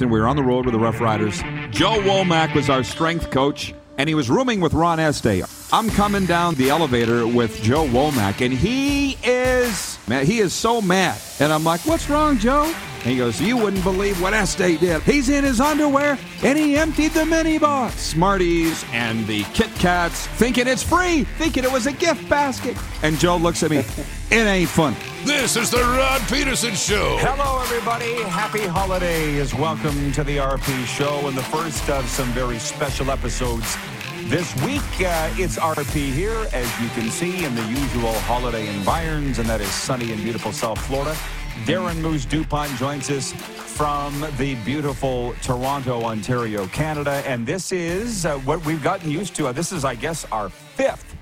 and we were on the road with the Rough Riders. Joe Womack was our strength coach, and he was rooming with Ron Estay. I'm coming down the elevator with Joe Womack, and he is man, he is so mad. And I'm like, "What's wrong, Joe?" And he goes, "You wouldn't believe what Estay did. He's in his underwear, and he emptied the minibar, Smarties, and the Kit Kats, thinking it's free, thinking it was a gift basket." And Joe looks at me, "It ain't fun." This is the Rod Pedersen Show. Hello, everybody. Happy holidays. Welcome to the RP Show and the first of some very special episodes. This week, uh, it's RP here, as you can see, in the usual holiday environs, and that is sunny and beautiful South Florida. Darren Moose DuPont joins us from the beautiful Toronto, Ontario, Canada. And this is uh, what we've gotten used to. Uh, this is, I guess, our fifth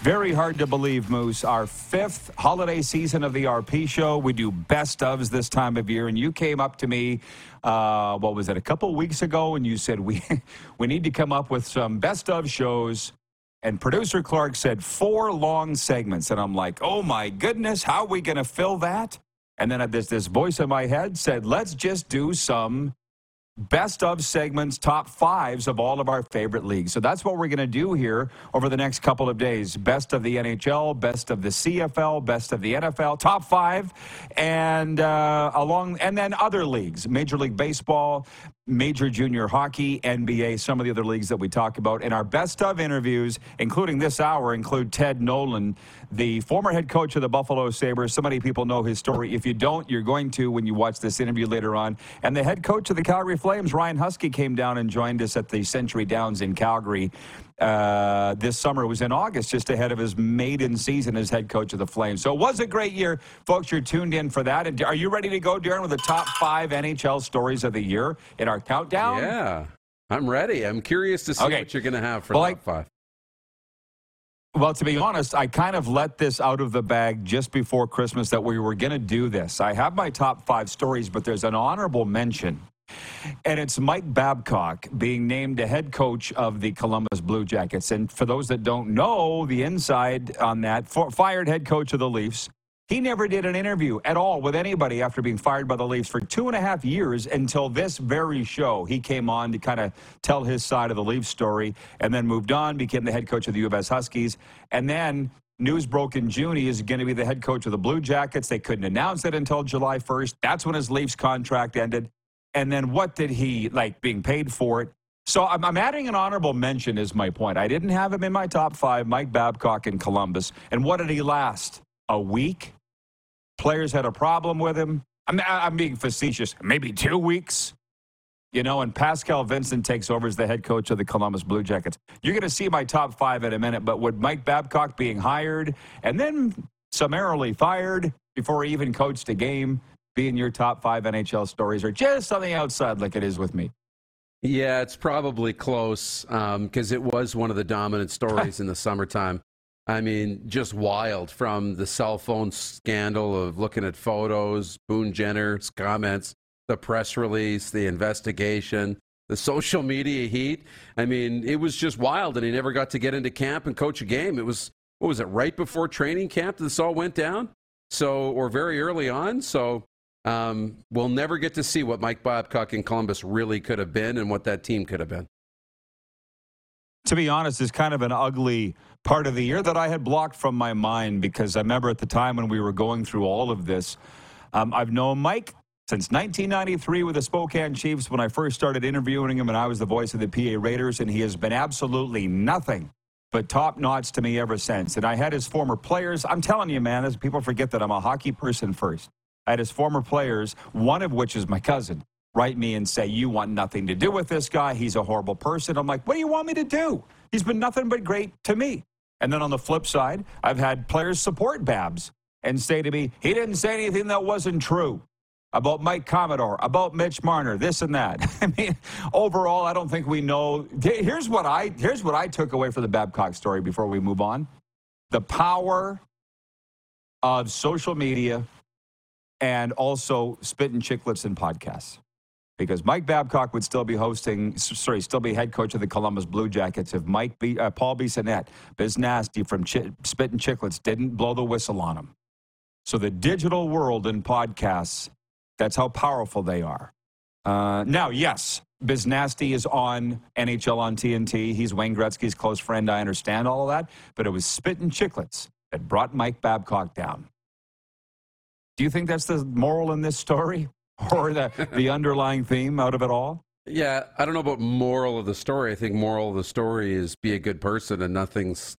very hard to believe, Moose. Our fifth holiday season of the RP show. We do best ofs this time of year, and you came up to me. Uh, what was it? A couple weeks ago, and you said we we need to come up with some best of shows. And producer Clark said four long segments, and I'm like, oh my goodness, how are we going to fill that? And then this this voice in my head said, let's just do some best of segments, top fives of all of our favorite leagues. So that's what we're going to do here over the next couple of days. Best of the NHL, best of the CFL, best of the NFL, top five, and uh, along, and then other leagues, Major League Baseball, Major Junior Hockey, NBA, some of the other leagues that we talk about. And our best of interviews, including this hour, include Ted Nolan, the former head coach of the Buffalo Sabres. So many people know his story. If you don't, you're going to when you watch this interview later on. And the head coach of the Calgary Flames, Ryan Huska, came down and joined us at the Century Downs in Calgary uh, this summer. It was in August, just ahead of his maiden season as head coach of the Flames. So it was a great year. Folks, you're tuned in for that. And are you ready to go, Darren, with the top five NHL stories of the year in our countdown? Yeah, I'm ready. I'm curious to see Okay. what you're going to have for Well, top five. Well, to be honest, I kind of let this out of the bag just before Christmas that we were going to do this. I have my top five stories, but there's an honorable mention. And it's Mike Babcock being named the head coach of the Columbus Blue Jackets. And for those that don't know the inside on that, for, fired head coach of the Leafs. He never did an interview at all with anybody after being fired by the Leafs for two and a half years until this very show. He came on to kind of tell his side of the Leafs story and then moved on, became the head coach of the U of S Huskies. And then news broke in June he is going to be the head coach of the Blue Jackets. They couldn't announce it until July 1st. That's when his Leafs contract ended. And then what did he like being paid for it? So I'm, I'm adding an honorable mention, is my point. I didn't have him in my top five, Mike Babcock in Columbus. And what did he last? A week? Players had a problem with him. I'm, I'm being facetious. Maybe two weeks. You know, and Pascal Vincent takes over as the head coach of the Columbus Blue Jackets. You're going to see my top five in a minute, but would Mike Babcock being hired and then summarily fired before he even coached a game be in your top five NHL stories or just on the outside like it is with me? Yeah, it's probably close um, because it was one of the dominant stories in the summertime. I mean, just wild from the cell phone scandal of looking at photos, Boone Jenner's comments, the press release, the investigation, the social media heat. I mean, it was just wild, and he never got to get into camp and coach a game. It was, what was it, right before training camp that this all went down? So, or very early on. So, um, we'll never get to see what Mike Babcock in Columbus really could have been and what that team could have been. to be honest, is kind of an ugly part of the year that I had blocked from my mind because I remember at the time when we were going through all of this, um, I've known Mike since 1993 with the Spokane Chiefs when I first started interviewing him and I was the voice of the PA Raiders, and he has been absolutely nothing but top notch to me ever since. And I had his former players. I'm telling you, man, as people forget that I'm a hockey person first. Had his former players, one of which is my cousin, write me and say, You want nothing to do with this guy. He's a horrible person. I'm like, What do you want me to do? He's been nothing but great to me. And then on the flip side, I've had players support Babs and say to me, He didn't say anything that wasn't true about Mike Commodore, about Mitch Marner, this and that. I mean, overall, I don't think we know. Here's what I here's what I took away from the Babcock story before we move on: the power of social media and also spitting chicklets and podcasts. Because Mike Babcock would still be hosting, sorry, still be head coach of the Columbus Blue Jackets if Mike B, uh, Paul Bissonnette, Biz Nasty from Ch- Spitting Chicklets didn't blow the whistle on him. So the digital world and podcasts, that's how powerful they are. Uh, now, yes, Biz Nasty is on NHL on TNT. He's Wayne Gretzky's close friend. I understand all of that. But it was Spitting Chicklets that brought Mike Babcock down. Do you think that's the moral in this story or the, the underlying theme out of it all? Yeah, I don't know about moral of the story. I think moral of the story is be a good person and nothing's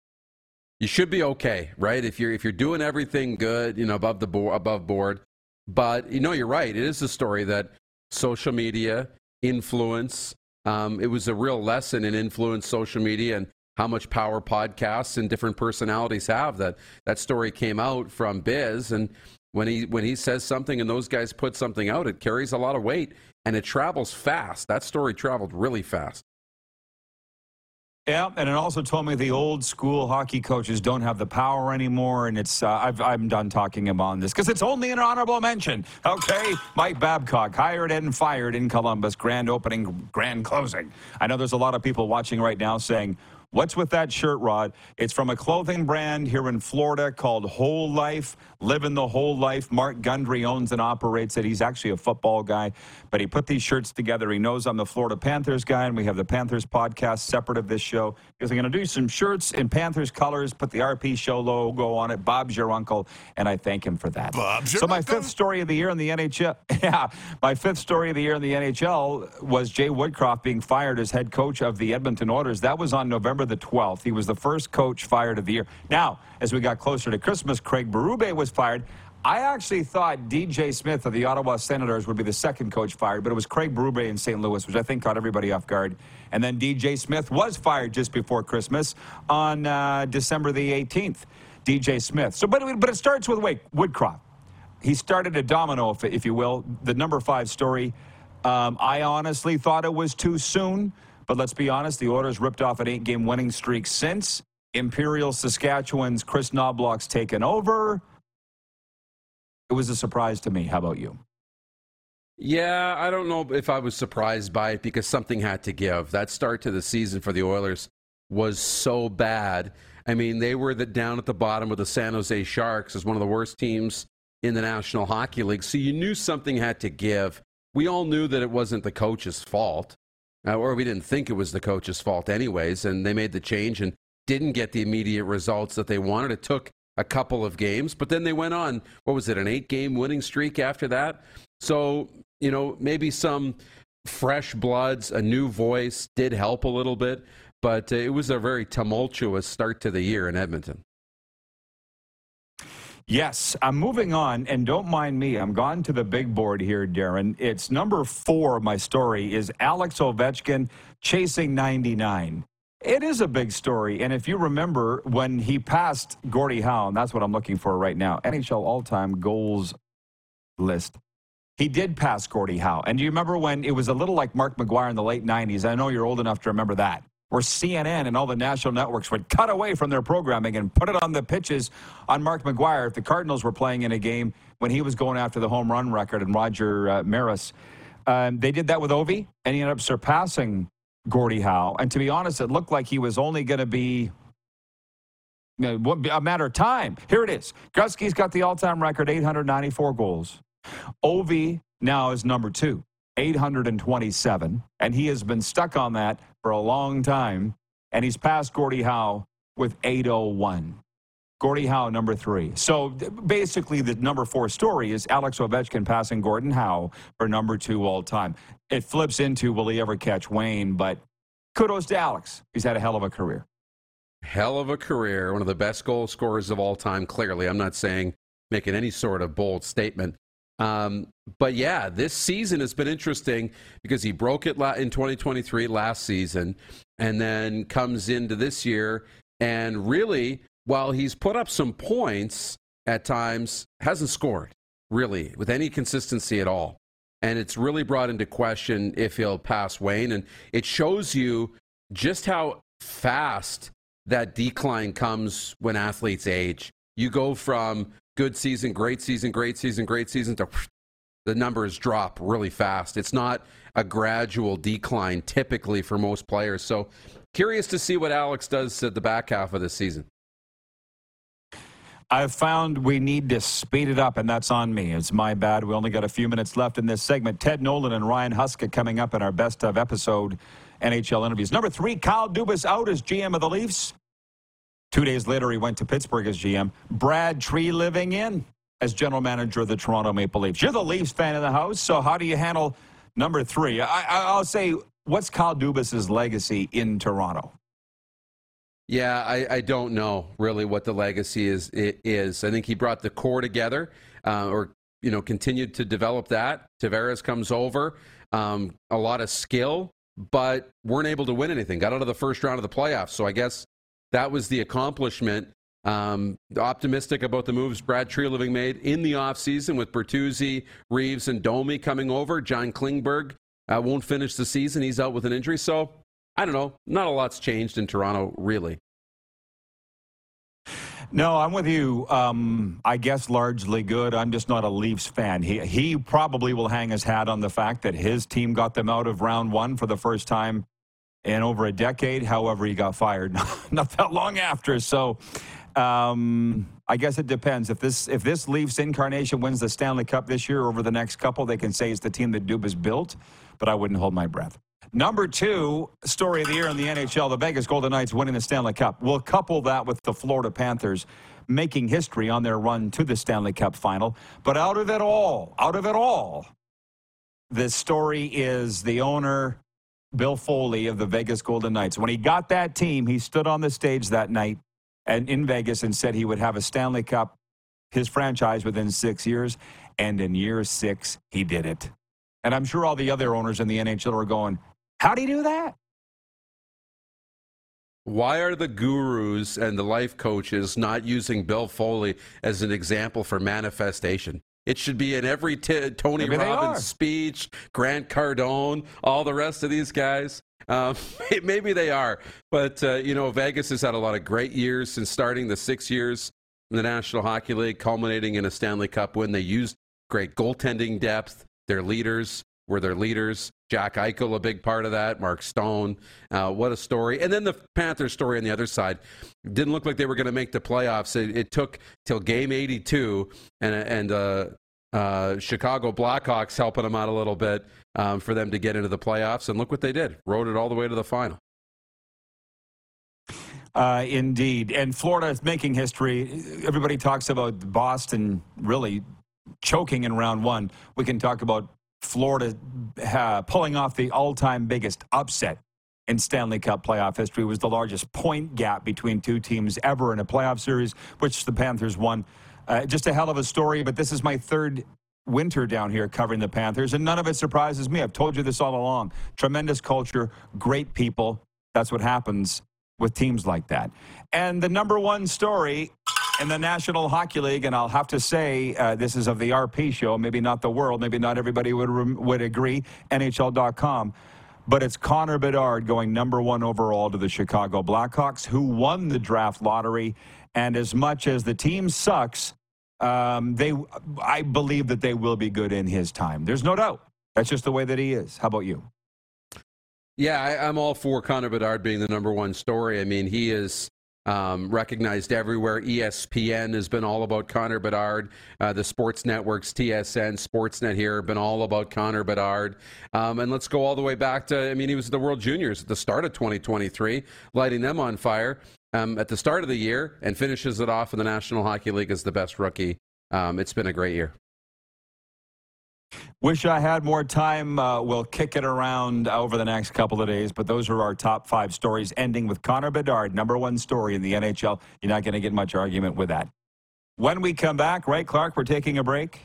you should be okay, right? If you're if you're doing everything good, you know, above the board above board. But you know, you're right. It is a story that social media influence. Um, it was a real lesson in influence social media and how much power podcasts and different personalities have. That that story came out from Biz, and when he when he says something and those guys put something out, it carries a lot of weight and it travels fast. That story traveled really fast. Yeah, and it also told me the old school hockey coaches don't have the power anymore, and it's uh, I've, I'm done talking about this because it's only an honorable mention. Okay, Mike Babcock hired and fired in Columbus, grand opening, grand closing. I know there's a lot of people watching right now saying, What's with that shirt, Rod? It's from a clothing brand here in Florida called Whole Life, Living the Whole Life. Mark Gundry owns and operates it. He's actually a football guy, but he put these shirts together. He knows I'm the Florida Panthers guy, and we have the Panthers podcast separate of this show. Because I'm going to do some shirts in Panthers colors, put the RP show logo on it. Bob's your uncle, and I thank him for that. Bob's your so my uncle? fifth story of the year in the NHL, yeah, my fifth story of the year in the NHL was Jay Woodcroft being fired as head coach of the Edmonton Oilers. That was on November the 12th. He was the first coach fired of the year. Now, as we got closer to Christmas, Craig Berube was fired. I actually thought DJ Smith of the Ottawa Senators would be the second coach fired, but it was Craig Berube in St. Louis, which I think caught everybody off guard. And then DJ Smith was fired just before Christmas on uh, December the 18th. DJ Smith. So, but, but it starts with wait, Woodcroft he started a domino, if, if you will, the number five story. Um, I honestly thought it was too soon, but let's be honest, the Oilers ripped off an eight game winning streak since. Imperial Saskatchewan's Kris Knoblauch's taken over. It was a surprise to me. How about you? Yeah, I don't know if I was surprised by it because something had to give. That start to the season for the Oilers was so bad. I mean, they were the, down at the bottom with the San Jose Sharks as one of the worst teams in the National Hockey League. So you knew something had to give. We all knew that it wasn't the coach's fault, uh, or we didn't think it was the coach's fault, anyways. And they made the change and didn't get the immediate results that they wanted. It took a couple of games, but then they went on, what was it, an eight game winning streak after that? So, you know, maybe some fresh bloods, a new voice did help a little bit, but uh, it was a very tumultuous start to the year in Edmonton. Yes, I'm moving on, and don't mind me. I'm gone to the big board here, Darren. It's number four my story is Alex Ovechkin chasing 99. It is a big story, and if you remember when he passed Gordie Howe, and that's what I'm looking for right now, NHL all-time goals list. He did pass Gordie Howe, and do you remember when it was a little like Mark McGwire in the late 90s? I know you're old enough to remember that where CNN and all the national networks would cut away from their programming and put it on the pitches on Mark McGwire. If the Cardinals were playing in a game when he was going after the home run record and Roger uh, Maris, um, they did that with Ovi, and he ended up surpassing Gordie Howe. And to be honest, it looked like he was only going to be you know, a matter of time. Here it is. Gretzky's got the all-time record, 894 goals. Ovi now is number two. 827, and he has been stuck on that for a long time, and he's passed Gordie Howe with 801. Gordie Howe, number three. So basically, the number four story is Alex Ovechkin passing Gordon Howe for number two all time. It flips into will he ever catch Wayne? But kudos to Alex. He's had a hell of a career. Hell of a career. One of the best goal scorers of all time, clearly. I'm not saying making any sort of bold statement. Um, but yeah, this season has been interesting because he broke it in 2023 last season and then comes into this year and really, while he's put up some points at times, hasn't scored really with any consistency at all. And it's really brought into question if he'll pass Wayne. And it shows you just how fast that decline comes when athletes age. You go from good season, great season, great season, great season to the numbers drop really fast. It's not a gradual decline typically for most players. So curious to see what Alex does at the back half of the season. I've found we need to speed it up, and that's on me. It's my bad. We only got a few minutes left in this segment. Ted Nolan and Ryan Huska coming up in our best of episode NHL interviews. Number three, Kyle Dubas out as GM of the Leafs. Two days later, he went to Pittsburgh as GM. Brad Treliving in as general manager of the Toronto Maple Leafs. You're the Leafs fan in the house, so how do you handle number three? I, will say, what's Kyle Dubas's legacy in Toronto? Yeah, I, I, don't know really what the legacy is. Is I think he brought the core together, uh, or you know, continued to develop that. Tavares comes over, um, a lot of skill, but weren't able to win anything. Got out of the first round of the playoffs. So I guess that was the accomplishment. Um, optimistic about the moves Brad Treliving made in the offseason with Bertuzzi, Reeves, and Domi coming over. John Klingberg uh, won't finish the season. He's out with an injury. So I don't know. Not a lot's changed in Toronto, really. No, I'm with you. Um, I guess largely good. I'm just not a Leafs fan. He he probably will hang his hat on the fact that his team got them out of round one for the first time in over a decade. However, he got fired not that long after. So um, I guess it depends. If this if this Leafs incarnation wins the Stanley Cup this year over the next couple, they can say it's the team that Dubas built. But I wouldn't hold my breath. Number two story of the year in the NHL, the Vegas Golden Knights winning the Stanley Cup. We'll couple that with the Florida Panthers making history on their run to the Stanley Cup final. But out of it all, out of it all, the story is the owner, Bill Foley of the Vegas Golden Knights. When he got that team, he stood on the stage that night and in Vegas and said he would have a Stanley Cup, his franchise, within six years. And in year six, he did it. And I'm sure all the other owners in the NHL are going, how do you do that? Why are the gurus and the life coaches not using Bill Foley as an example for manifestation? It should be in every t- Tony Maybe Robbins speech, Grant Cardone, all the rest of these guys. Um, maybe they are, but uh, you know, Vegas has had a lot of great years since starting the six years in the National Hockey League, culminating in a Stanley Cup win. They used great goaltending depth. Their leaders were their leaders. Jack Eichel, a big part of that. Mark Stone, uh, what a story. And then the Panthers story on the other side. Didn't look like they were going to make the playoffs. It, it, took till game 82, and, and uh, uh, Chicago Blackhawks helping them out a little bit um, for them to get into the playoffs. And look what they did. Rode it all the way to the final. Uh, indeed. And Florida is making history. Everybody talks about Boston really choking in round one. We can talk about Florida uh, pulling off the all-time biggest upset in Stanley Cup playoff history was the largest point gap between two teams ever in a playoff series, which the Panthers won. Uh, just a hell of a story, but this is my third winter down here covering the Panthers, and none of it surprises me. I've told you this all along. Tremendous culture, great people. That's what happens with teams like that. And the number one story in the National Hockey League, and I'll have to say uh, this is of the RP show, maybe not the world, maybe not everybody would would agree. NHL.com, but it's Connor Bedard going number one overall to the Chicago Blackhawks, who won the draft lottery. And as much as the team sucks, um, they I believe that they will be good in his time. There's no doubt. That's just the way that he is. How about you? Yeah, I, I'm all for Connor Bedard being the number one story. I mean, he is um, recognized everywhere. ESPN has been all about Connor Bedard. Uh, the sports networks, TSN, Sportsnet here, have been all about Connor Bedard. Um, and let's go all the way back to, I mean, he was at the World Juniors at the start of 2023, lighting them on fire um, at the start of the year and finishes it off in the National Hockey League as the best rookie. Um, it's been a great year. Wish I had more time. Uh, we'll kick it around over the next couple of days, but those are our top five stories, ending with Connor Bedard, number one story in the NHL. You're not going to get much argument with that. When we come back, right, Clark, we're taking a break.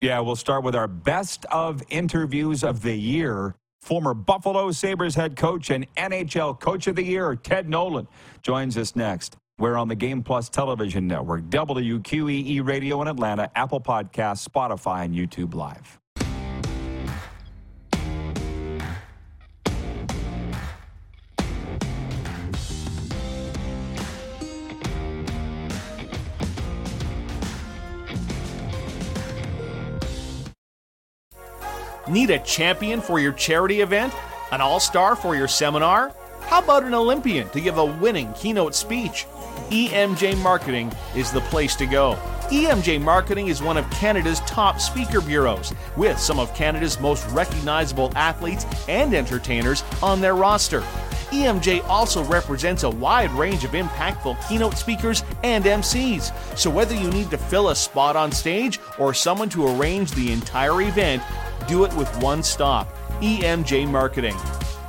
Yeah, we'll start with our best of interviews of the year. Former Buffalo Sabres head coach and NHL coach of the year, Ted Nolan, joins us next. We're on the Game Plus television network, WQEE Radio in Atlanta, Apple Podcasts, Spotify, and YouTube Live. Need a champion for your charity event? An all star for your seminar? How about an Olympian to give a winning keynote speech? EMJ Marketing is the place to go. EMJ Marketing is one of Canada's top speaker bureaus, with some of Canada's most recognizable athletes and entertainers on their roster. EMJ also represents a wide range of impactful keynote speakers and MCs. So whether you need to fill a spot on stage or someone to arrange the entire event, do it with one stop EMJ Marketing.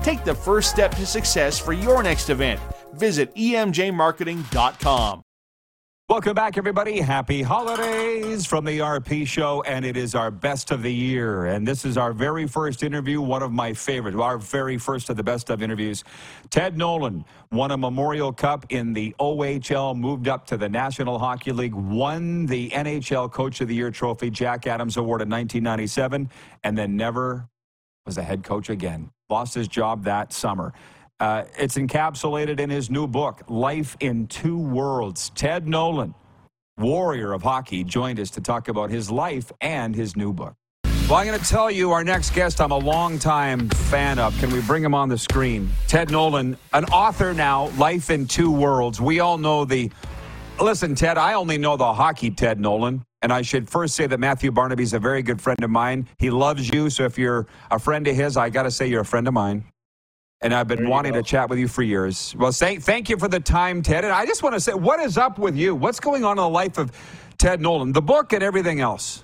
Take the first step to success for your next event. Visit emjmarketing.com. Welcome back, everybody. Happy holidays from the RP Show, and it is our best of the year. And this is our very first interview, one of my favorites, our very first of the best of interviews. Ted Nolan won a Memorial Cup in the OHL, moved up to the National Hockey League, won the NHL Coach of the Year trophy, Jack Adams Award in 1997, and then never was a head coach again. Lost his job that summer. Uh, it's encapsulated in his new book, Life in Two Worlds. Ted Nolan, warrior of hockey, joined us to talk about his life and his new book. Well, I'm going to tell you our next guest I'm a longtime fan of. Can we bring him on the screen? Ted Nolan, an author now, Life in Two Worlds. We all know the. Listen, Ted, I only know the hockey Ted Nolan. And I should first say that Matthew Barnaby's a very good friend of mine. He loves you. So if you're a friend of his, I got to say you're a friend of mine and I've been wanting go. to chat with you for years. Well, say, thank you for the time, Ted. And I just want to say, what is up with you? What's going on in the life of Ted Nolan, the book and everything else?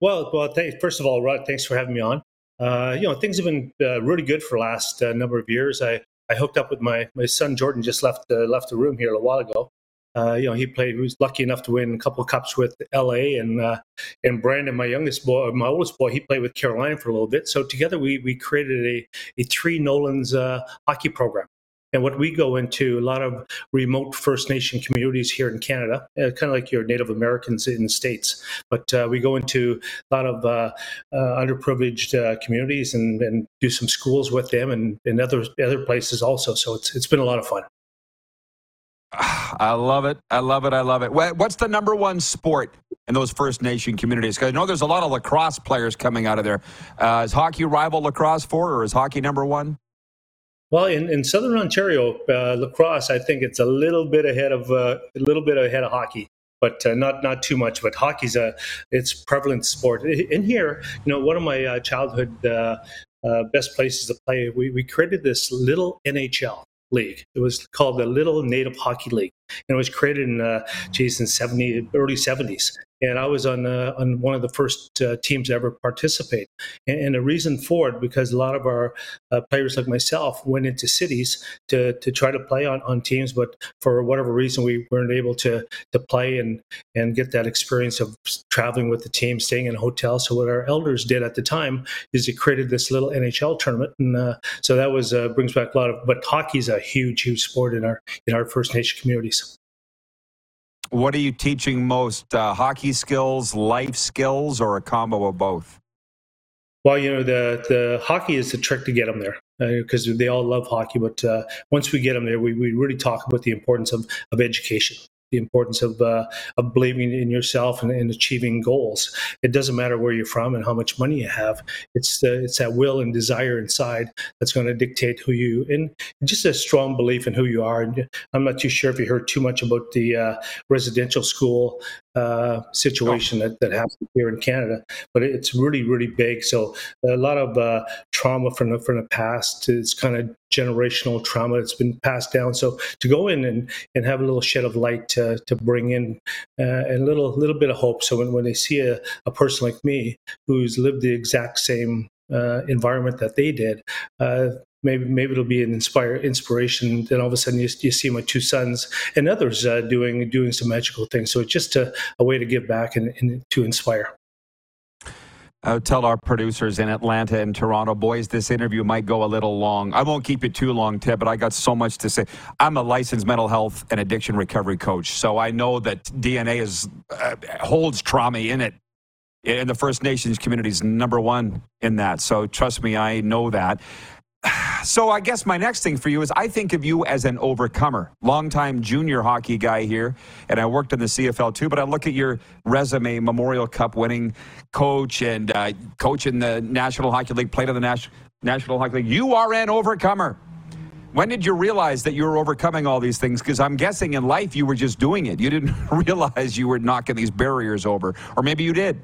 Well, well, th- first of all, Rod, thanks for having me on. Uh, you know, things have been uh, really good for the last uh, number of years. I, I hooked up with my, my son Jordan. Just left uh, left the room here a little while ago, uh, you know, he played. He was lucky enough to win a couple of cups with L.A. and uh, and Brandon, my youngest boy, my oldest boy, he played with Carolina for a little bit. So together, we we created a a three Nolans uh, hockey program. And what we go into a lot of remote First Nation communities here in Canada, uh, kind of like your Native Americans in the states. But uh, we go into a lot of uh, underprivileged communities and, and, do some schools with them and, and other other places also. So it's it's been a lot of fun. I love it. I love it. I love it. What's the number one sport in those First Nation communities? Because I know there's a lot of lacrosse players coming out of there. Uh, is hockey rival lacrosse for, or is hockey number one? Well, in, in Southern Ontario, uh, lacrosse, I think it's a little bit ahead of uh, a little bit ahead of hockey, but uh, not not too much. But hockey's a it's prevalent sport. In here, you know, one of my uh, childhood uh, best places to play, we, we created this little NHL league. It was called the Little Native Hockey League, and it was created in uh, geez, in 70, early 70s and I was on uh, on one of the first uh, teams to ever participate. And, and, the reason for it because a lot of our uh, players like myself went into cities to to try to play on, on teams, but for whatever reason we weren't able to to play and and get that experience of traveling with the team, staying in a hotel. So what our elders did at the time is they created this little NHL tournament, and uh, so that was uh, brings back a lot of. But hockey is a huge huge sport in our in our First Nation communities. What are you teaching most? Uh, hockey skills, life skills, or a combo of both? Well, you know, the the hockey is the trick to get them there because uh, they all love hockey. But uh, once we get them there, we, we really talk about the importance of, of education the importance of uh, of believing in yourself and, and, achieving goals. It doesn't matter where you're from and how much money you have. It's the, it's that will and desire inside that's going to dictate who you and just a strong belief in who you are. And I'm not too sure if you heard too much about the uh, residential school uh, situation that, that happens here in Canada, but it's really, really big. So a lot of uh, trauma from the, from the past is kind of generational trauma that's been passed down. So to go in and, and have a little shed of light to, to bring in uh, a little little bit of hope. So when, when they see a, a person like me who's lived the exact same environment that they did, uh, maybe maybe it'll be an inspire inspiration. Then all of a sudden you, you see my two sons and others uh, doing doing some magical things. So it's just a, a way to give back and, and to inspire. I would tell our producers in Atlanta and Toronto, boys, this interview might go a little long. I won't keep it too long, Ted, but I got so much to say. I'm a licensed mental health and addiction recovery coach, so I know that DNA is uh, holds trauma in it. In the First Nations communities, number one in that. So trust me, I know that. So I guess my next thing for you is I think of you as an overcomer, longtime junior hockey guy here, and I worked in the CFL too. But I look at your resume, Memorial Cup winning coach and uh, coach in the National Hockey League, played in the National National Hockey League. You are an overcomer. When did you realize that you were overcoming all these things? Because I'm guessing in life you were just doing it. You didn't realize you were knocking these barriers over, or maybe you did.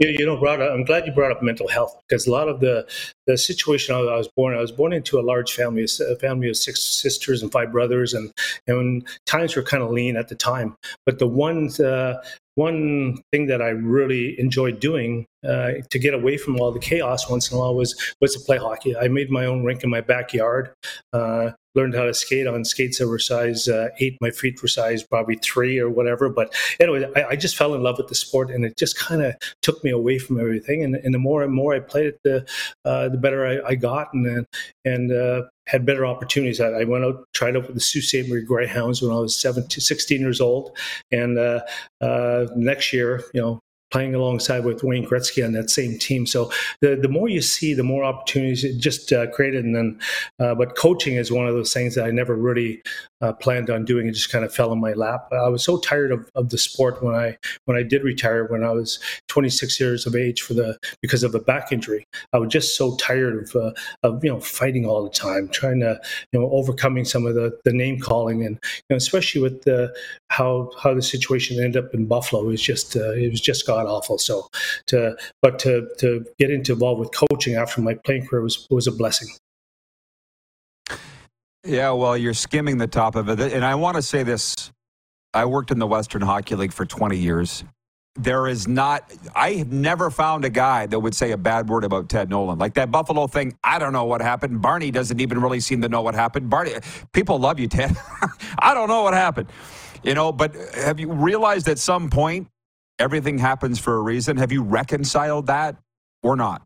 You, know, Rod, I'm glad you brought up mental health because a lot of the the situation I was born, I was born into a large family, a family of six sisters and five brothers, and and times were kind of lean at the time. But the one uh, one thing that I really enjoyed doing uh, to get away from all the chaos once in a while was was to play hockey. I made my own rink in my backyard. Uh, learned how to skate on skates that were size uh, eight. My feet were size probably three or whatever. But anyway, I, I just fell in love with the sport, and it just kind of took me away from everything. And, and, the more and more I played it, the uh, the better I, I, got, and and uh, had better opportunities. I, I, went out, tried out with the Sault Ste. Marie Greyhounds when I was 17, 16 years old, and uh, uh, next year, you know, playing alongside with Wayne Gretzky on that same team. So the the more you see, the more opportunities it just uh, created. And then, uh, but coaching is one of those things that I never really uh, planned on doing. It just kind of fell in my lap. I was so tired of, of the sport when I when I did retire when I was 26 years of age for the because of a back injury. I was just so tired of uh, of you know fighting all the time, trying to you know overcoming some of the the name calling and you know, especially with the how how the situation ended up in Buffalo is just uh, it was just god awful. So to but to to get into involved with coaching after my playing career was was a blessing. Yeah, well, you're skimming the top of it. And I want to say this I worked in the Western Hockey League for 20 years. There is not, I have never found a guy that would say a bad word about Ted Nolan. Like that Buffalo thing, I don't know what happened. Barney doesn't even really seem to know what happened. Barney, people love you, Ted. I don't know what happened. You know, but uh, have you realized at some point everything happens for a reason? Have you reconciled that or not?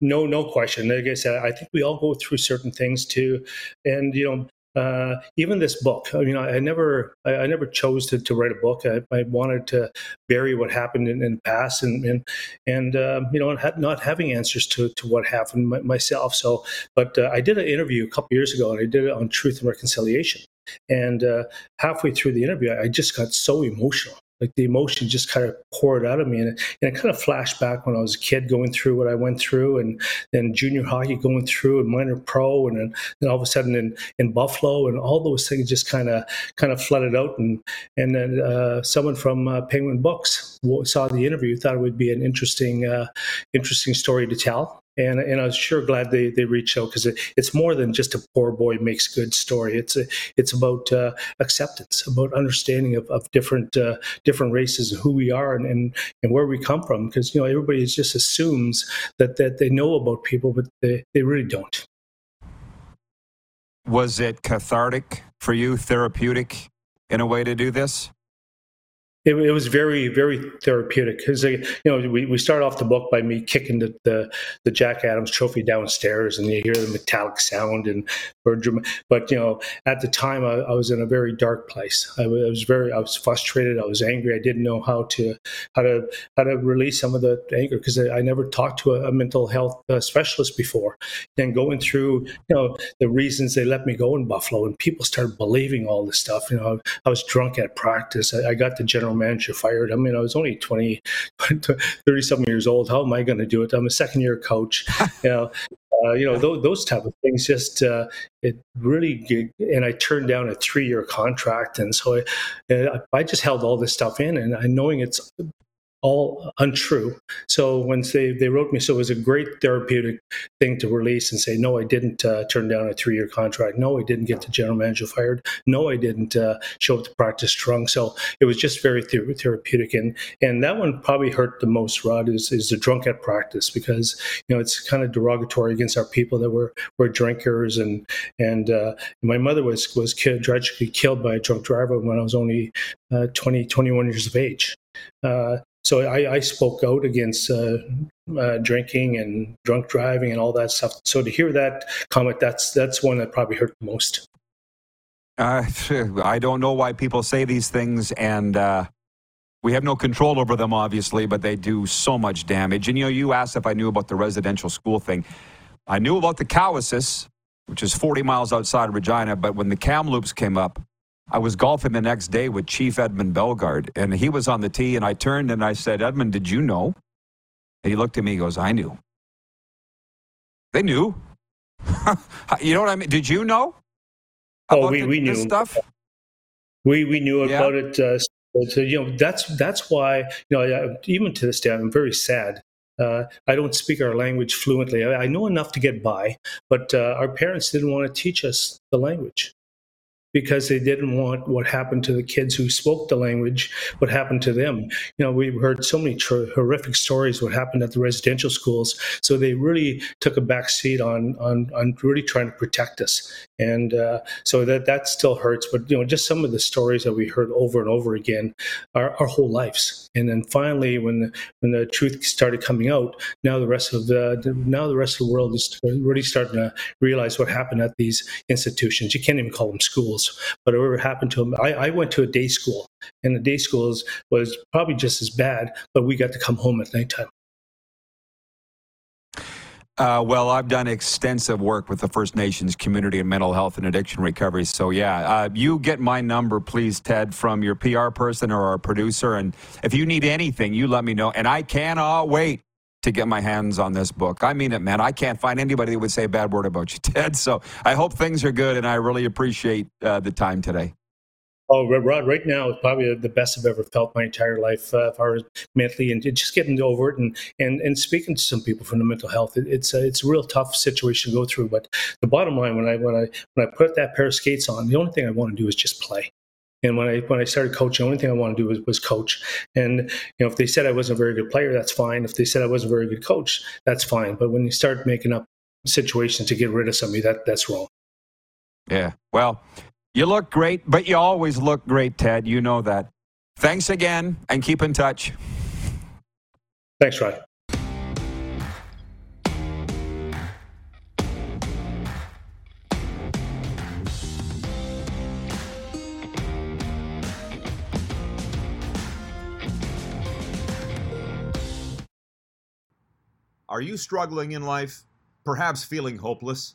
No, no question. Like I said, I think we all go through certain things too, and you know, uh, even this book. I mean, I, never, I, I, never chose to, to write a book. I, I, wanted to bury what happened in, in the past, and and, and uh, you know, not having answers to, to what happened myself. So, but uh, I did an interview a couple years ago, and I did it on truth and reconciliation. And uh, halfway through the interview, I just got so emotional like the emotion just kind of poured out of me. And it, and it kind of flashed back when i was a kid going through what i went through and then junior hockey going through and minor pro and then, then all of a sudden in, in buffalo and all those things just kind of kind of flooded out. And and then uh, someone from uh, penguin books saw the interview thought it would be an interesting uh, interesting story to tell and and I was sure glad they they reached out because it, it's more than just a poor boy makes good story. It's a, it's about uh, acceptance, about understanding of, of different uh, different races who we are and, and, and where we come from. Because you know everybody just assumes that that they know about people, but they they really don't. Was it cathartic for you, therapeutic in a way to do this? It, it, was very very therapeutic. Because you know we, we start off the book by me kicking the, the, the Jack Adams trophy downstairs and you hear the metallic sound and but you know at the time I, I was in a very dark place. I was very I was frustrated. I was angry. I didn't know how to how to how to release some of the anger because I, I, never talked to a, a mental health uh, specialist before. Then going through you know the reasons they let me go in Buffalo and people started believing all this stuff. You know I was drunk at practice. I, I got the general general manager fired. I mean, I was only 20, 30 something years old. How am I going to do it? I'm a second year coach. you know, uh, you know those, those, type of things. Just uh, it really, and I turned down a three year contract, and so I, I just held all this stuff in, and I knowing it's all untrue. So when they, they wrote me, so it was a great therapeutic thing to release and say, no, I didn't uh, turn down a three year contract. No, I didn't get the general manager fired. No, I didn't uh, show up to practice drunk. So it was just very ther- therapeutic. And, and that one probably hurt the most, Rod, is, is the drunk at practice because, you know, it's kind of derogatory against our people that were, were drinkers. And, and uh, my mother was, was killed, tragically killed by a drunk driver when I was only uh, 20, 21 years of age. Uh, so I, I spoke out against uh, uh, drinking and drunk driving and all that stuff. So to hear that comment, that's that's one that probably hurt the most. Uh, I don't know why people say these things, and uh, we have no control over them, obviously, but they do so much damage. And you know, you asked if I knew about the residential school thing. I knew about the Cowessess, which is 40 miles outside of Regina, but when the Kamloops came up, I was golfing the next day with Chief Edmund Bellegarde, and he was on the tee, and I turned and I said, Edmund, did you know? And he looked at me, he goes, I knew. They knew. you know what I mean? Did you know? Oh, we, we knew stuff. We we knew yeah. about it. Uh, so you know that's that's why you know even to this day I'm very sad uh, I don't speak our language fluently. I, I, know enough to get by, but uh, our parents didn't want to teach us the language because they didn't want what happened to the kids who spoke the language, what happened to them. You know, we've heard so many tr- horrific stories what happened at the residential schools. So they really took a back seat on on, on really trying to protect us, and uh, so that that still hurts. But you know, just some of the stories that we heard over and over again, our, our whole lives. And then finally, when the, when the truth started coming out, now the rest of the now the rest of the world is really starting to realize what happened at these institutions. You can't even call them schools but whatever happened to them. I, I went to a day school, and the day schools was probably just as bad, but we got to come home at nighttime. Uh, well, I've done extensive work with the First Nations community in mental health and addiction recovery. So, yeah, uh, you get my number, please, Ted, from your PR person or our producer. And if you need anything, you let me know. And I cannot wait to get my hands on this book. I mean it, man. I can't find anybody that would say a bad word about you, Ted. So I hope things are good, and I really appreciate uh, the time today. Oh, Rod, right now is probably the best I've ever felt my entire life, uh, as far as mentally and just getting over it and, and, and speaking to some people from the mental health. It, it's a, it's a real tough situation to go through. But the bottom line, when I when I when I put that pair of skates on, the only thing I want to do is just play. And when I when I started coaching, the only thing I wanted to do was, was coach. And you know, if they said I wasn't a very good player, that's fine. If they said I wasn't a very good coach, that's fine. But when you start making up situations to get rid of somebody, that that's wrong. Yeah. Well, you look great, but you always look great, Ted. You know that. Thanks again, and keep in touch. Thanks, Rod. Are you struggling in life? Perhaps feeling hopeless?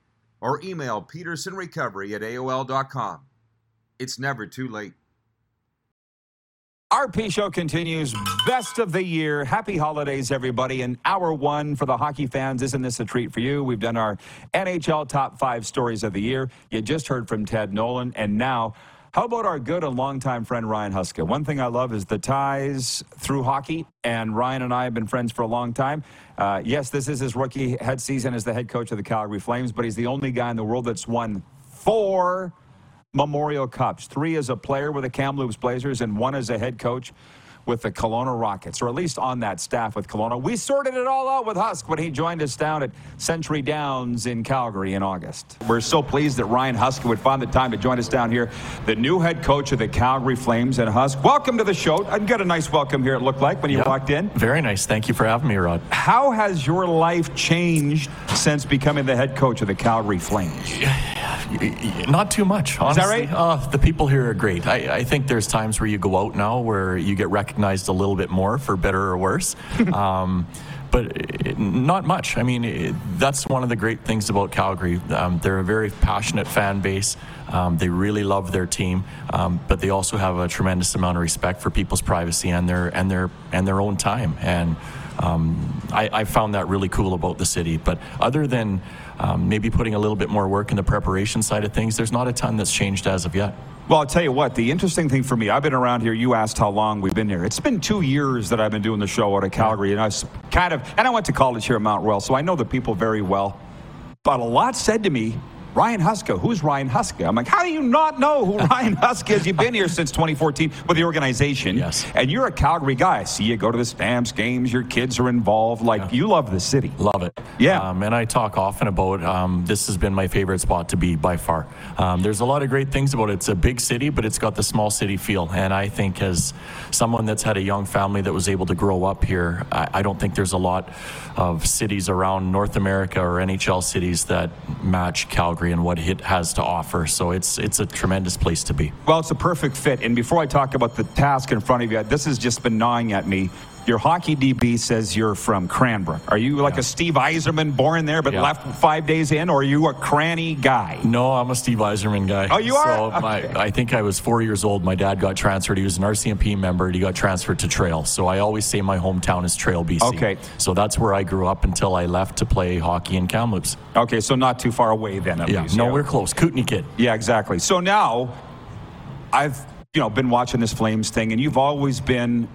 or email pedersenrecovery at AOL.com. It's never too late. RP Show continues. Best of the year. Happy holidays, everybody. And hour one for the hockey fans. Isn't this a treat for you? We've done our NHL top five stories of the year. You just heard from Ted Nolan. And now, how about our good and longtime friend Ryan Huska? One thing I love is the ties through hockey, and Ryan and I have been friends for a long time. Uh, yes, this is his rookie head season as the head coach of the Calgary Flames, but he's the only guy in the world that's won four Memorial Cups three as a player with the Kamloops Blazers, and one as a head coach with the Kelowna Rockets, or at least on that staff with Kelowna. We sorted it all out with Husk when he joined us down at Century Downs in Calgary in August. We're so pleased that Ryan Husk would find the time to join us down here, the new head coach of the Calgary Flames. And Husk, welcome to the show. I got a nice welcome here, it looked like, when you yep. walked in. Very nice. Thank you for having me, Rod. How has your life changed since becoming the head coach of the Calgary Flames? Not too much, honestly. Is that right? Uh, the people here are great. I, I, think there's times where you go out now where you get recognized a little bit more, for better or worse. um, but not much. I mean, that's one of the great things about Calgary. Um, they're a very passionate fan base. Um, they really love their team, um, but they also have a tremendous amount of respect for people's privacy and their and their and their own time. And um, I, I, found that really cool about the city. But other than um, maybe putting a little bit more work in the preparation side of things, there's not a ton that's changed as of yet. Well, I'll tell you what, the interesting thing for me, I've been around here. You asked how long we've been here. It's been two years that I've been doing the show out of Calgary, and I kind of, and I went to college here at Mount Royal, so I know the people very well. But a lot said to me Ryan Huska. Who's Ryan Huska? I'm like, how do you not know who Ryan Huska is? You've been here since 2014 with the organization. Yes. And you're a Calgary guy. I see you go to the Stamps games. Your kids are involved. Like, you love the city. Love it. Yeah. Um, and I talk often about um, this has been my favorite spot to be by far. Um, there's a lot of great things about it. It's a big city, but it's got the small city feel. And I think as someone that's had a young family that was able to grow up here, I, I don't think there's a lot of cities around North America or NHL cities that match Calgary and what it has to offer. So it's it's a tremendous place to be. Well, it's a perfect fit. And before I talk about the task in front of you, this has just been gnawing at me. Your hockey DB says you're from Cranbrook. Are you like a Steve Yzerman born there but Yeah. left five days in, or are you a cranny guy? No, I'm a Steve Yzerman guy. Oh, you are? So my, I think I was four years old. My dad got transferred. He was an RCMP member. and He got transferred to Trail. So I always say my hometown is Trail, BC. Okay. So that's where I grew up until I left to play hockey in Kamloops. Okay, so not too far away then. Yeah, least. no, we're close. Kootenay kid. Yeah, exactly. So now, I've you know been watching this Flames thing, and you've always been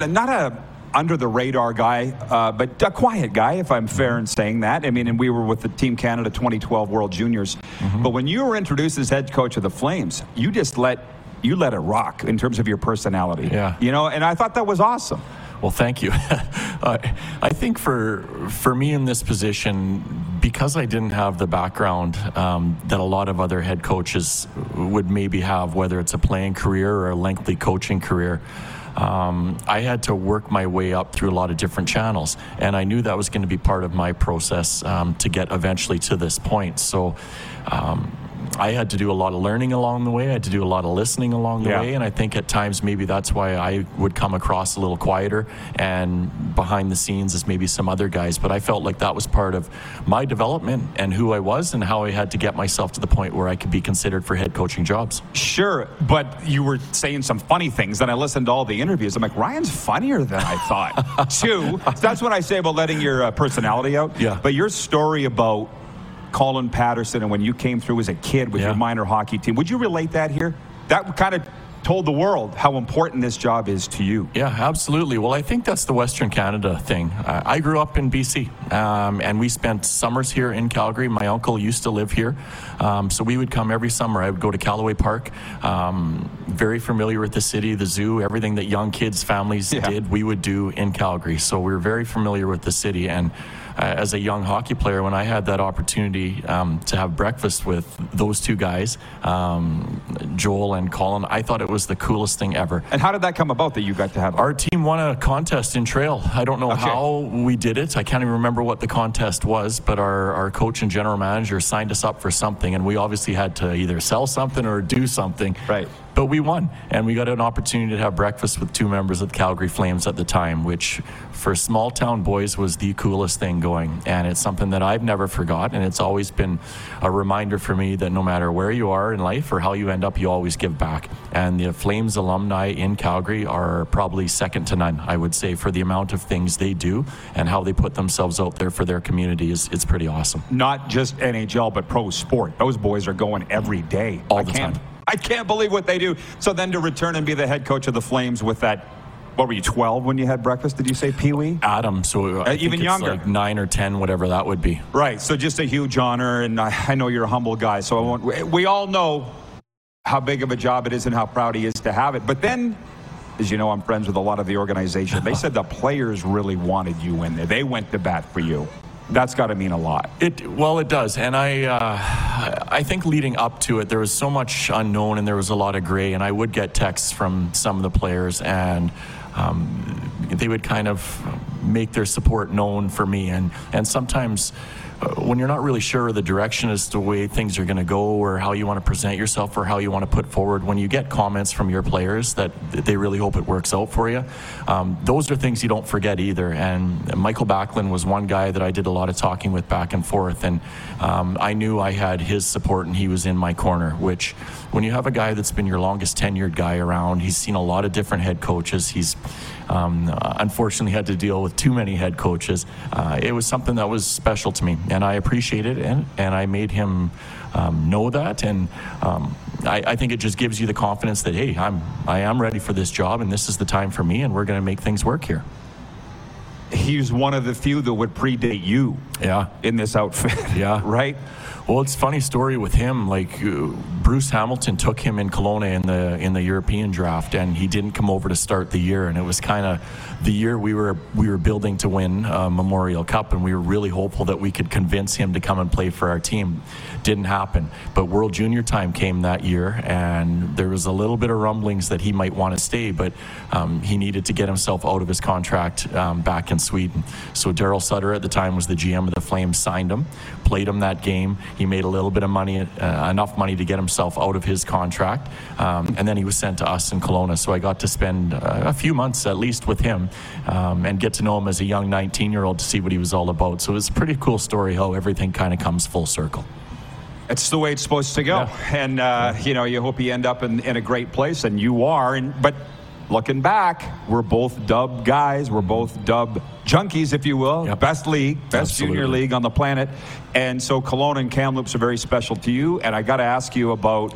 not a under the radar guy, uh, but a quiet guy, if I'm fair in saying that. I mean, and we were with the Team Canada 2012 World Juniors, but when you were introduced as head coach of the Flames, you just let you let it rock in terms of your personality. Yeah. you know, and I thought that was awesome. Well, thank you. I I think for for me in this position, because I didn't have the background um, that a lot of other head coaches would maybe have, whether it's a playing career or a lengthy coaching career. Um, I had to work my way up through a lot of different channels, and I knew that was going to be part of my process um, to get eventually to this point. So, um, I had to do a lot of learning along the way. I had to do a lot of listening along the Yeah. way, and I think at times maybe that's why I would come across a little quieter and behind the scenes as maybe some other guys. But I felt like that was part of my development and who I was and how I had to get myself to the point where I could be considered for head coaching jobs. Sure, but you were saying some funny things. Then I listened to all the interviews. I'm like, Ryan's funnier than I thought. Two, that's what I say about letting your uh, personality out. Yeah. But your story about Colin Patterson and when you came through as a kid with Yeah. your minor hockey team, would you relate that here? That kind of told the world how important this job is to you. Yeah, absolutely. Well, I think that's the Western Canada thing. Uh, I grew up in BC, um, and we spent summers here in Calgary. My uncle used to live here, um, so we would come every summer. I would go to Calaway Park. Um, very familiar with the city, the zoo, everything that young kids' families Yeah. did, we would do in Calgary. So we were very familiar with the city. And as a young hockey player, when I had that opportunity um, to have breakfast with those two guys, um, Joel and Colin, I thought it was the coolest thing ever. And how did that come about that you got to have? Our team won a contest in trail. I don't know Okay. how we did it. I can't even remember what the contest was, but our, our coach and general manager signed us up for something, and we obviously had to either sell something or do something. Right. But we won, and we got an opportunity to have breakfast with two members of the Calgary Flames at the time, which for small town boys was the coolest thing going. And it's something that I've never forgot, and it's always been a reminder for me that no matter where you are in life or how you end up, you always give back. And the Flames alumni in Calgary are probably second to none, I would say, for the amount of things they do and how they put themselves out there for their community is it's pretty awesome. Not just NHL, but pro sport. Those boys are going every day. All I the time. I can't believe what they do. So then to return and be the head coach of the Flames with that, what were you, 12 when you had breakfast? Did you say Pee Wee? Adam, so think Uh, even younger. like nine or ten, whatever that would be. Right. So just a huge honor, and I, I know you're a humble guy. So I won't, we- we all know how big of a job it is and how proud he is to have it. But then, as you know, I'm friends with a lot of the organization. They said the players really wanted you in there. They went to bat for you. That's got to mean a lot. It well, it does, and I, uh, I think leading up to it, there was so much unknown, and there was a lot of gray. And I would get texts from some of the players, and um, they would kind of make their support known for me. And and sometimes, when you're not really sure of the direction as to the way things are going to go, or how you want to present yourself, or how you want to put forward, when you get comments from your players that they really hope it works out for you, um, those are things you don't forget either. And Mikael Backlund was one guy that I did a lot of talking with back and forth, and um, I knew I had his support, and he was in my corner. Which, when you have a guy that's been your longest tenured guy around, he's seen a lot of different head coaches. He's um, unfortunately had to deal with too many head coaches. Uh, it was something that was special to me, and I appreciated it, and, and I made him um, know that. And um, I, I think it just gives you the confidence that hey, I'm I am ready for this job, and this is the time for me, and we're going to make things work here. he's one of the few that would predate you. Yeah. In this outfit. Yeah. right. Well, it's funny story with him. Like uh, Bruce Hamilton took him in Kelowna in the in the European draft, and he didn't come over to start the year. And it was kind of the year we were we were building to win uh, Memorial Cup, and we were really hopeful that we could convince him to come and play for our team. Didn't happen. But World Junior time came that year, and there was a little bit of rumblings that he might want to stay, but um, he needed to get himself out of his contract um, back in Sweden. So Daryl Sutter at the time was the GM of the Flames, signed him, played him that game. He made a little bit of money, uh, enough money to get himself out of his contract, um, and then he was sent to us in Kelowna. So I got to spend uh, a few months at least with him um, and get to know him as a young 19-year-old to see what he was all about. So it was a pretty cool story how everything kind of comes full circle. It's the way it's supposed to go, Yeah. and uh, you know you hope you end up in, in a great place, and you are. And but looking back, we're both dub guys. We're both dub junkies, if you will. Yep. Best league, best junior league on the planet, and so Kelowna and Kamloops are very special to you. And I got to ask you about.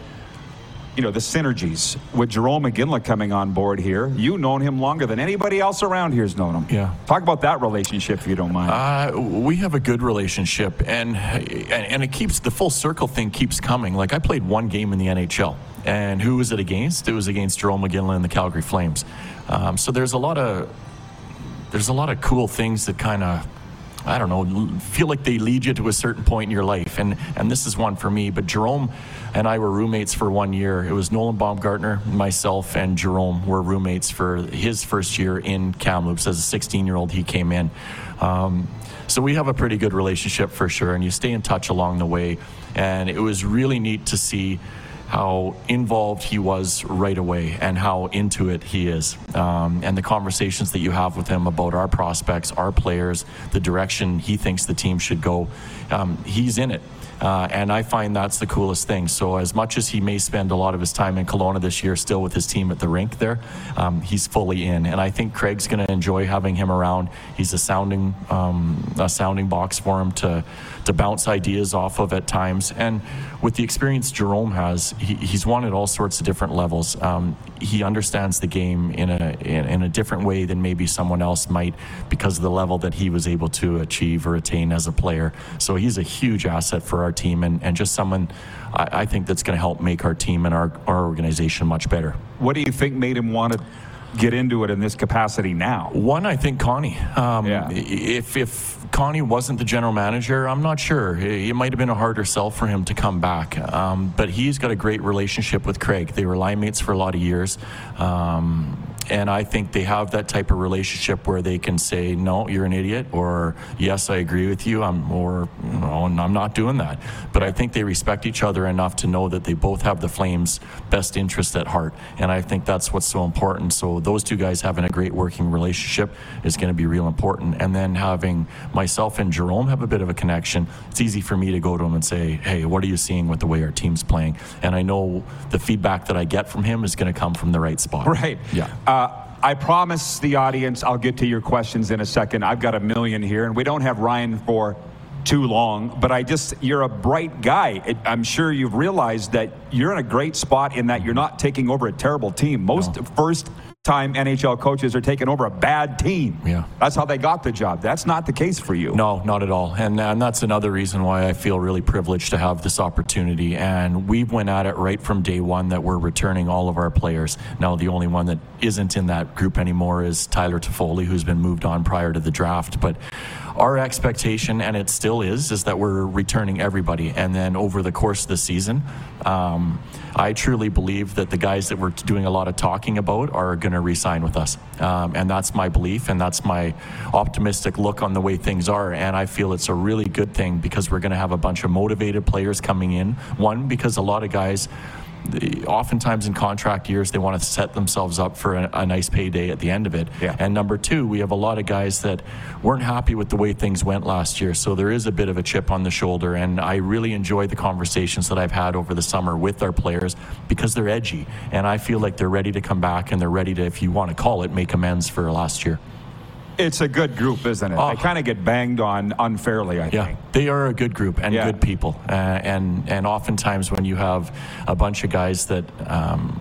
You know the synergies with Jarome Iginla coming on board here. You've known him longer than anybody else around here's known him. Yeah. Talk about that relationship, if you don't mind. Uh, we have a good relationship, and, and and it keeps the full circle thing keeps coming. Like I played one game in the NHL, and who was it against? It was against Jarome Iginla and the Calgary Flames. Um, so there's a lot of there's a lot of cool things that kind of I don't know feel like they lead you to a certain point in your life, and and this is one for me. But Jarome and I were roommates for one year. It was Nolan Baumgartner, myself, and Jarome were roommates for his first year in Kamloops. As a 16 year old, he came in. Um, so we have a pretty good relationship for sure, and you stay in touch along the way. And it was really neat to see how involved he was right away and how into it he is. Um, and the conversations that you have with him about our prospects, our players, the direction he thinks the team should go, um, he's in it. Uh, and I find that's the coolest thing. So, as much as he may spend a lot of his time in Kelowna this year, still with his team at the rink there, um, he's fully in. And I think Craig's going to enjoy having him around. He's a sounding, um, a sounding box for him to to bounce ideas off of at times. And with the experience Jarome has, he, he's won at all sorts of different levels. Um, he understands the game in a in, in a different way than maybe someone else might because of the level that he was able to achieve or attain as a player. So he's a huge asset for our team and, and just someone I, I think that's going to help make our team and our, our organization much better. what do you think made him want to get into it in this capacity now? One, I think Connie. Um, Yeah. If if Connie wasn't the general manager, I'm not sure. It, might have been a harder sell for him to come back. Um, but he's got a great relationship with Craig. They were line mates for a lot of years. Um, and I think they have that type of relationship where they can say, "No, you're an idiot," or "Yes, I agree with you," I'm, or "No, I'm not doing that." But I think they respect each other enough to know that they both have the Flames' best interest at heart, and I think that's what's so important. So those two guys having a great working relationship is going to be real important. And then having myself and Jarome have a bit of a connection, it's easy for me to go to him and say, "Hey, what are you seeing with the way our team's playing?" And I know the feedback that I get from him is going to come from the right spot. Right. Yeah. Uh, I promise the audience I'll get to your questions in a second. I've got a million here, and we don't have Ryan for too long, but I just, you're a bright guy. It, I'm sure you've realized that you're in a great spot in that you're not taking over a terrible team. Most first time NHL coaches are taking over a bad team. Yeah. That's how they got the job. That's not the case for you. No, not at all. And, and that's another reason why I feel really privileged to have this opportunity. And we went at it right from day one that we're returning all of our players. Now, the only one that isn't in that group anymore is Tyler Toffoli, who's been moved on prior to the draft. But our expectation, and it still is, is that we're returning everybody. And then over the course of the season, um, I truly believe that the guys that we're doing a lot of talking about are going to re-sign with us, um, and that's my belief, and that's my optimistic look on the way things are. And I feel it's a really good thing because we're going to have a bunch of motivated players coming in. One, because a lot of guys the- oftentimes in contract years they want to set themselves up for a, a nice payday at the end of it Yeah. and number two we have a lot of guys that weren't happy with the way things went last year so there is a bit of a chip on the shoulder and i really enjoy the conversations that i've had over the summer with our players because they're edgy and i feel like they're ready to come back and they're ready to if you want to call it make amends for last year It's a good group, isn't it? Oh. They kind of get banged on unfairly, I Yeah, think. they are a good group and Yeah. good people, uh, and and oftentimes when you have a bunch of guys that. Um,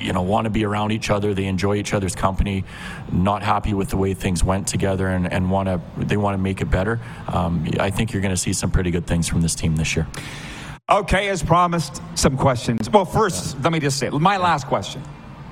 you know, want to be around each other. They enjoy each other's company. Not happy with the way things went together, and, and want to they want to make it better. Um, I think you're going to see some pretty good things from this team this year. Okay, as promised, some questions. Well, first, let me just say my last question.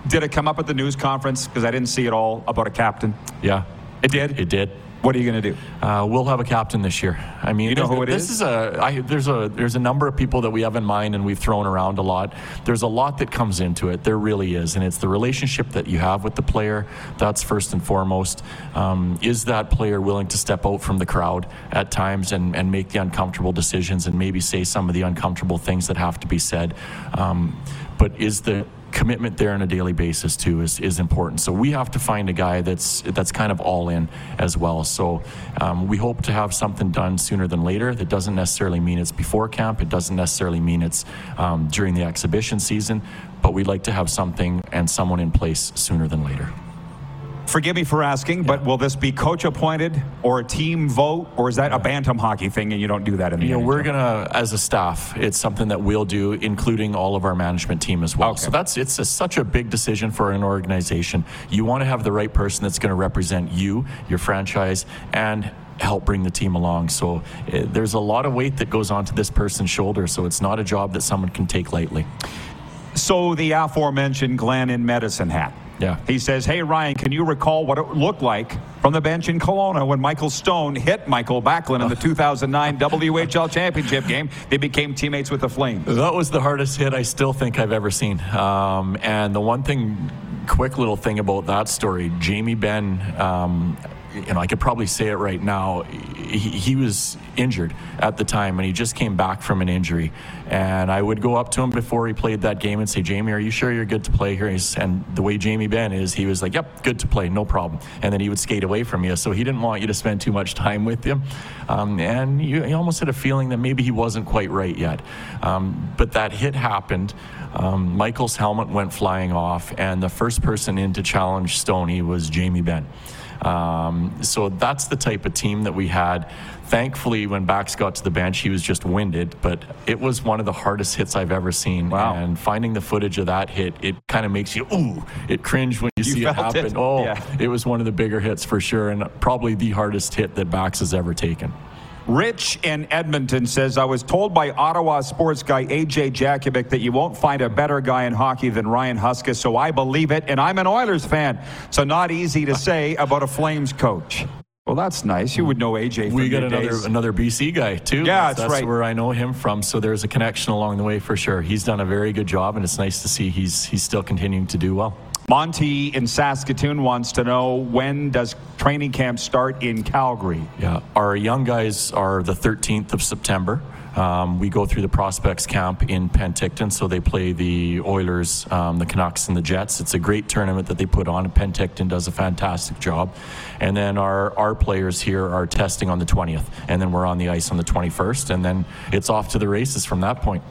Did it come up at the news conference? Because I didn't see it all about a captain. Yeah, It did? it did. What are you going to do? Uh, we'll have a captain this year. I mean, You know this- who it this is? is a I, there's a there's a number of people that we have in mind and we've thrown around a lot. There's a lot that comes into it. There really is, and it's the relationship that you have with the player. That's first and foremost. Um, is that player willing to step out from the crowd at times and and make the uncomfortable decisions and maybe say some of the uncomfortable things that have to be said? Um, but is the commitment there on a daily basis too is, is important. So we have to find a guy that's that's kind of all in as well. So um, we hope to have something done sooner than later. That doesn't necessarily mean it's before camp. It doesn't necessarily mean it's um, during the exhibition season. But we'd like to have something and someone in place sooner than later. Forgive me for asking, but will this be coach appointed or a team vote, or is that a bantam hockey thing and you don't do that in the You know, NHL? we're gonna, as a staff, it's something that we'll do, including all of our management team as well. Okay. So that's it's a, such a big decision for an organization. You want to have the right person that's going to represent you, your franchise, and help bring the team along. So eh, there's a lot of weight that goes onto this person's shoulder. So it's not a job that someone can take lightly. So the aforementioned Glenn in medicine hat. Yeah. He says, Hey, Ryan, can you recall what it looked like from the bench in Kelowna when Michael Stone hit Mikael Backlund in the 2009 WHL Championship game? They became teammates with the Flames. That was the hardest hit I still think I've ever seen. Um, and the one thing, quick little thing about that story, Jamie Benn. um, you know, I could probably say it right now. He, he was injured at the time, and he just came back from an injury. And I would go up to him before he played that game and say, "Jamie, are you sure you're good to play here?" He's, and the way Jamie Benn is, he was like, "Yep, good to play, no problem." And then he would skate away from you, so he didn't want you to spend too much time with him. Um, and you, almost had a feeling that maybe he wasn't quite right yet. Um, but that hit happened. Um, Michael's helmet went flying off, and the first person in to challenge Stoney was Jamie Benn. Um, so that's the type of team that we had. Thankfully, when Bax got to the bench, he was just winded, but it was one of the hardest hits I've ever seen. Wow. And finding the footage of that hit, it kind of makes you, ooh, it cringe when you, You see it felt it? happen. Oh, Yeah. it was one of the bigger hits for sure, and probably the hardest hit that Bax has ever taken. Rich in Edmonton says, I was told by Ottawa sports guy AJ Jakovic that you won't find a better guy in hockey than Ryan Huska, so I believe it, and I'm an Oilers fan, so not easy to say about a Flames coach. Well, that's nice. You would know AJ from we got another days. another BC guy too. Yeah, that's right. where I know him from. So there's a connection along the way for sure. He's done a very good job, and it's nice to see he's he's still continuing to do well. Monty in Saskatoon wants to know when does training camp start in Calgary? Yeah, our young guys are the 13th of September. Um, we go through the prospects camp in Penticton, so they play the Oilers, um, the Canucks, and the Jets. It's a great tournament that they put on, Penticton does a fantastic job. And then our our players here are testing on the 20th, and then we're on the ice on the 21st, and then it's off to the races from that point.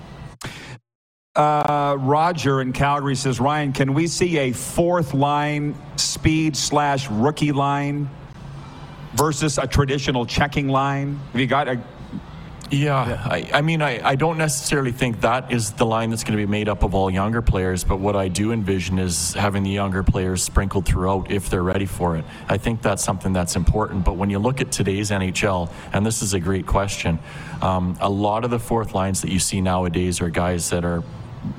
Uh, Roger in Calgary says, Ryan, can we see a fourth line speed slash rookie line versus a traditional checking line? Have you got a Yeah, I, I mean, I, I don't necessarily think that is the line that's going to be made up of all younger players, but what I do envision is having the younger players sprinkled throughout if they're ready for it. I think that's something that's important. But when you look at today's NHL, and this is a great question, um, a lot of the fourth lines that you see nowadays are guys that are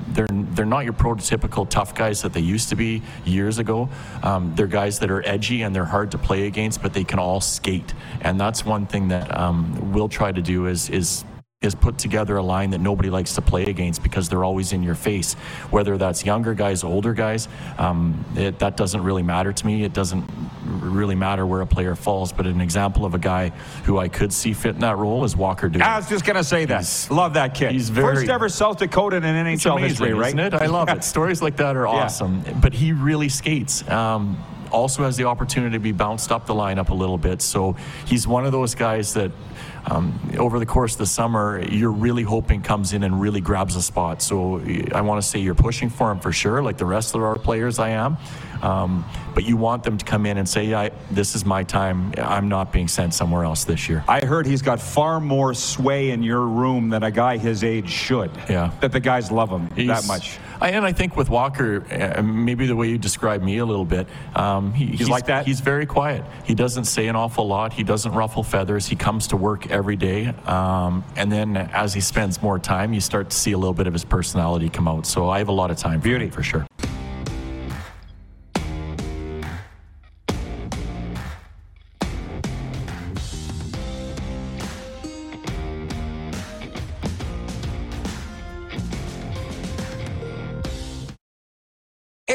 they're they're not your prototypical tough guys that they used to be years ago. Um, they're guys that are edgy and they're hard to play against, but they can all skate. And that's one thing that um, we'll try to do is is is put together a line that nobody likes to play against because they're always in your face. Whether that's younger guys, older guys, um, it, that doesn't really matter to me. It doesn't really matter where a player falls. But an example of a guy who I could see fit in that role is Walker Dugan. I was just going to say that. He's- Love that kid. he's very- First ever South Dakota in an NHL amazing, history, right? Isn't it? I love it. Stories like that are awesome. But he really skates. Um, also has the opportunity to be bounced up the lineup a little bit. So he's one of those guys that um, over the course of the summer, you're really hoping comes in and really grabs a spot. So I want to say you're pushing for him for sure, like the rest of our players I am. Um, but you want them to come in and say, yeah, this is my time. I'm not being sent somewhere else this year. I heard he's got far more sway in your room than a guy his age should. Yeah. That the guys love him He's- that much. I, and I think with Walker, uh, maybe the way you describe me a little bit, um, he, he's, like that? He's very quiet. He doesn't say an awful lot. He doesn't ruffle feathers. He comes to work every day. Um, and then as he spends more time, you start to see a little bit of his personality come out. So I have a lot of time for Beauty. him, for sure.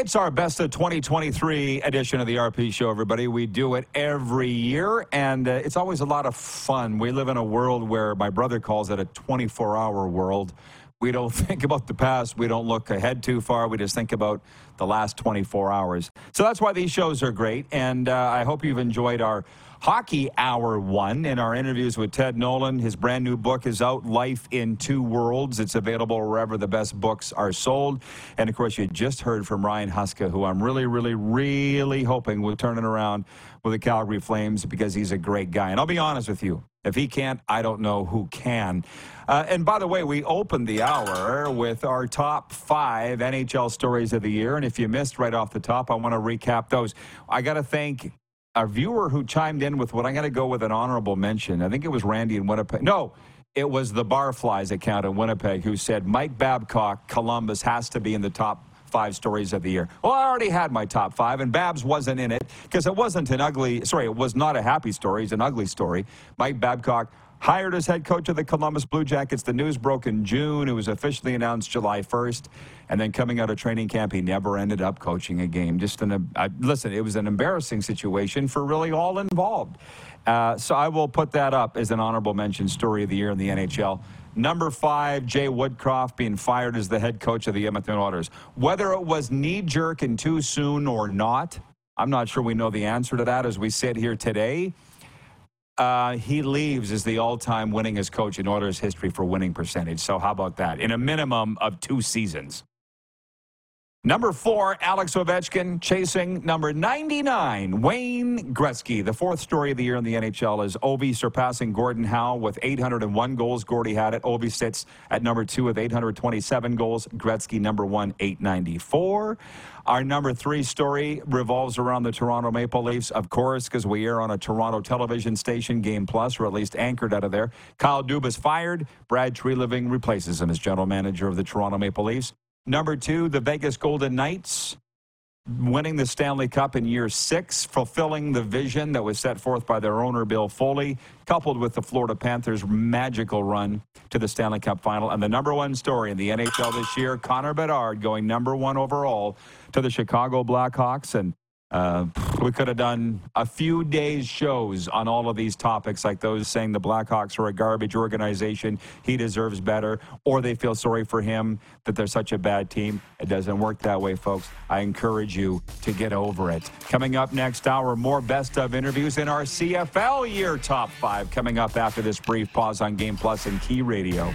It's our best of 2023 edition of the RP Show, everybody. We do it every year, and uh, it's always a lot of fun. We live in a world where my brother calls it a 24 hour world. We don't think about the past, we don't look ahead too far, we just think about the last 24 hours. So that's why these shows are great, and uh, I hope you've enjoyed our Hockey Hour one in our interviews with Ted Nolan. His brand new book is out, Life in Two Worlds. It's available wherever the best books are sold. And of course, you just heard from Ryan Huska, who I'm really, really, really hoping will turn it around with the Calgary Flames because he's a great guy. And I'll be honest with you. If he can't, I don't know who can. Uh, and by the way, we opened the hour with our top five NHL stories of the year. And if you missed right off the top, I want to recap those. I got to thank our viewer who chimed in with what I'm going to go with an honorable mention. I think it was Randy in Winnipeg. No, it was the Barflies account in Winnipeg who said Mike Babcock, Columbus has to be in the top five stories of the year. Well, I already had my top five, and Babs wasn't in it because it wasn't an ugly. Sorry, it was not a happy story. It's an ugly story. Mike Babcock hired as head coach of the Columbus Blue Jackets. The news broke in June. It was officially announced July 1st. And then coming out of training camp, he never ended up coaching a game. Just an, uh, listen, it was an embarrassing situation for really all involved. Uh, so I will put that up as an honorable mention story of the year in the NHL. Number five, Jay Woodcroft being fired as the head coach of the Edmonton Oilers. Whether it was knee jerk and too soon or not, I'm not sure we know the answer to that as we sit here today. Uh, he leaves as the all-time winningest coach in Oilers history for winning percentage. So how about that? In a minimum of two seasons. Number four, Alex Ovechkin chasing number 99, Wayne Gretzky. The fourth story of the year in the NHL is Ovi surpassing Gordon Howe with 801 goals. Gordie had it. Ovi sits at number two with 827 goals. Gretzky number one, 894. Our number three story revolves around the Toronto Maple Leafs, of course, because we air on a Toronto television station, Game Plus, or at least anchored out of there. Kyle Dubas fired. Brad Treliving replaces him as general manager of the Toronto Maple Leafs. Number two, the Vegas Golden Knights winning the Stanley Cup in year six, fulfilling the vision that was set forth by their owner, Bill Foley, coupled with the Florida Panthers' magical run to the Stanley Cup final. And the number one story in the NHL this year, Connor Bedard going number one overall to the Chicago Blackhawks. And uh, we could have done a few days shows on all of these topics, like those saying the Blackhawks are a garbage organization, he deserves better, or they feel sorry for him that they're such a bad team. It doesn't work that way, folks. I encourage you to get over it. Coming up next hour, more best of interviews in our CFL year top five. Coming up after this brief pause on Game Plus and Key Radio.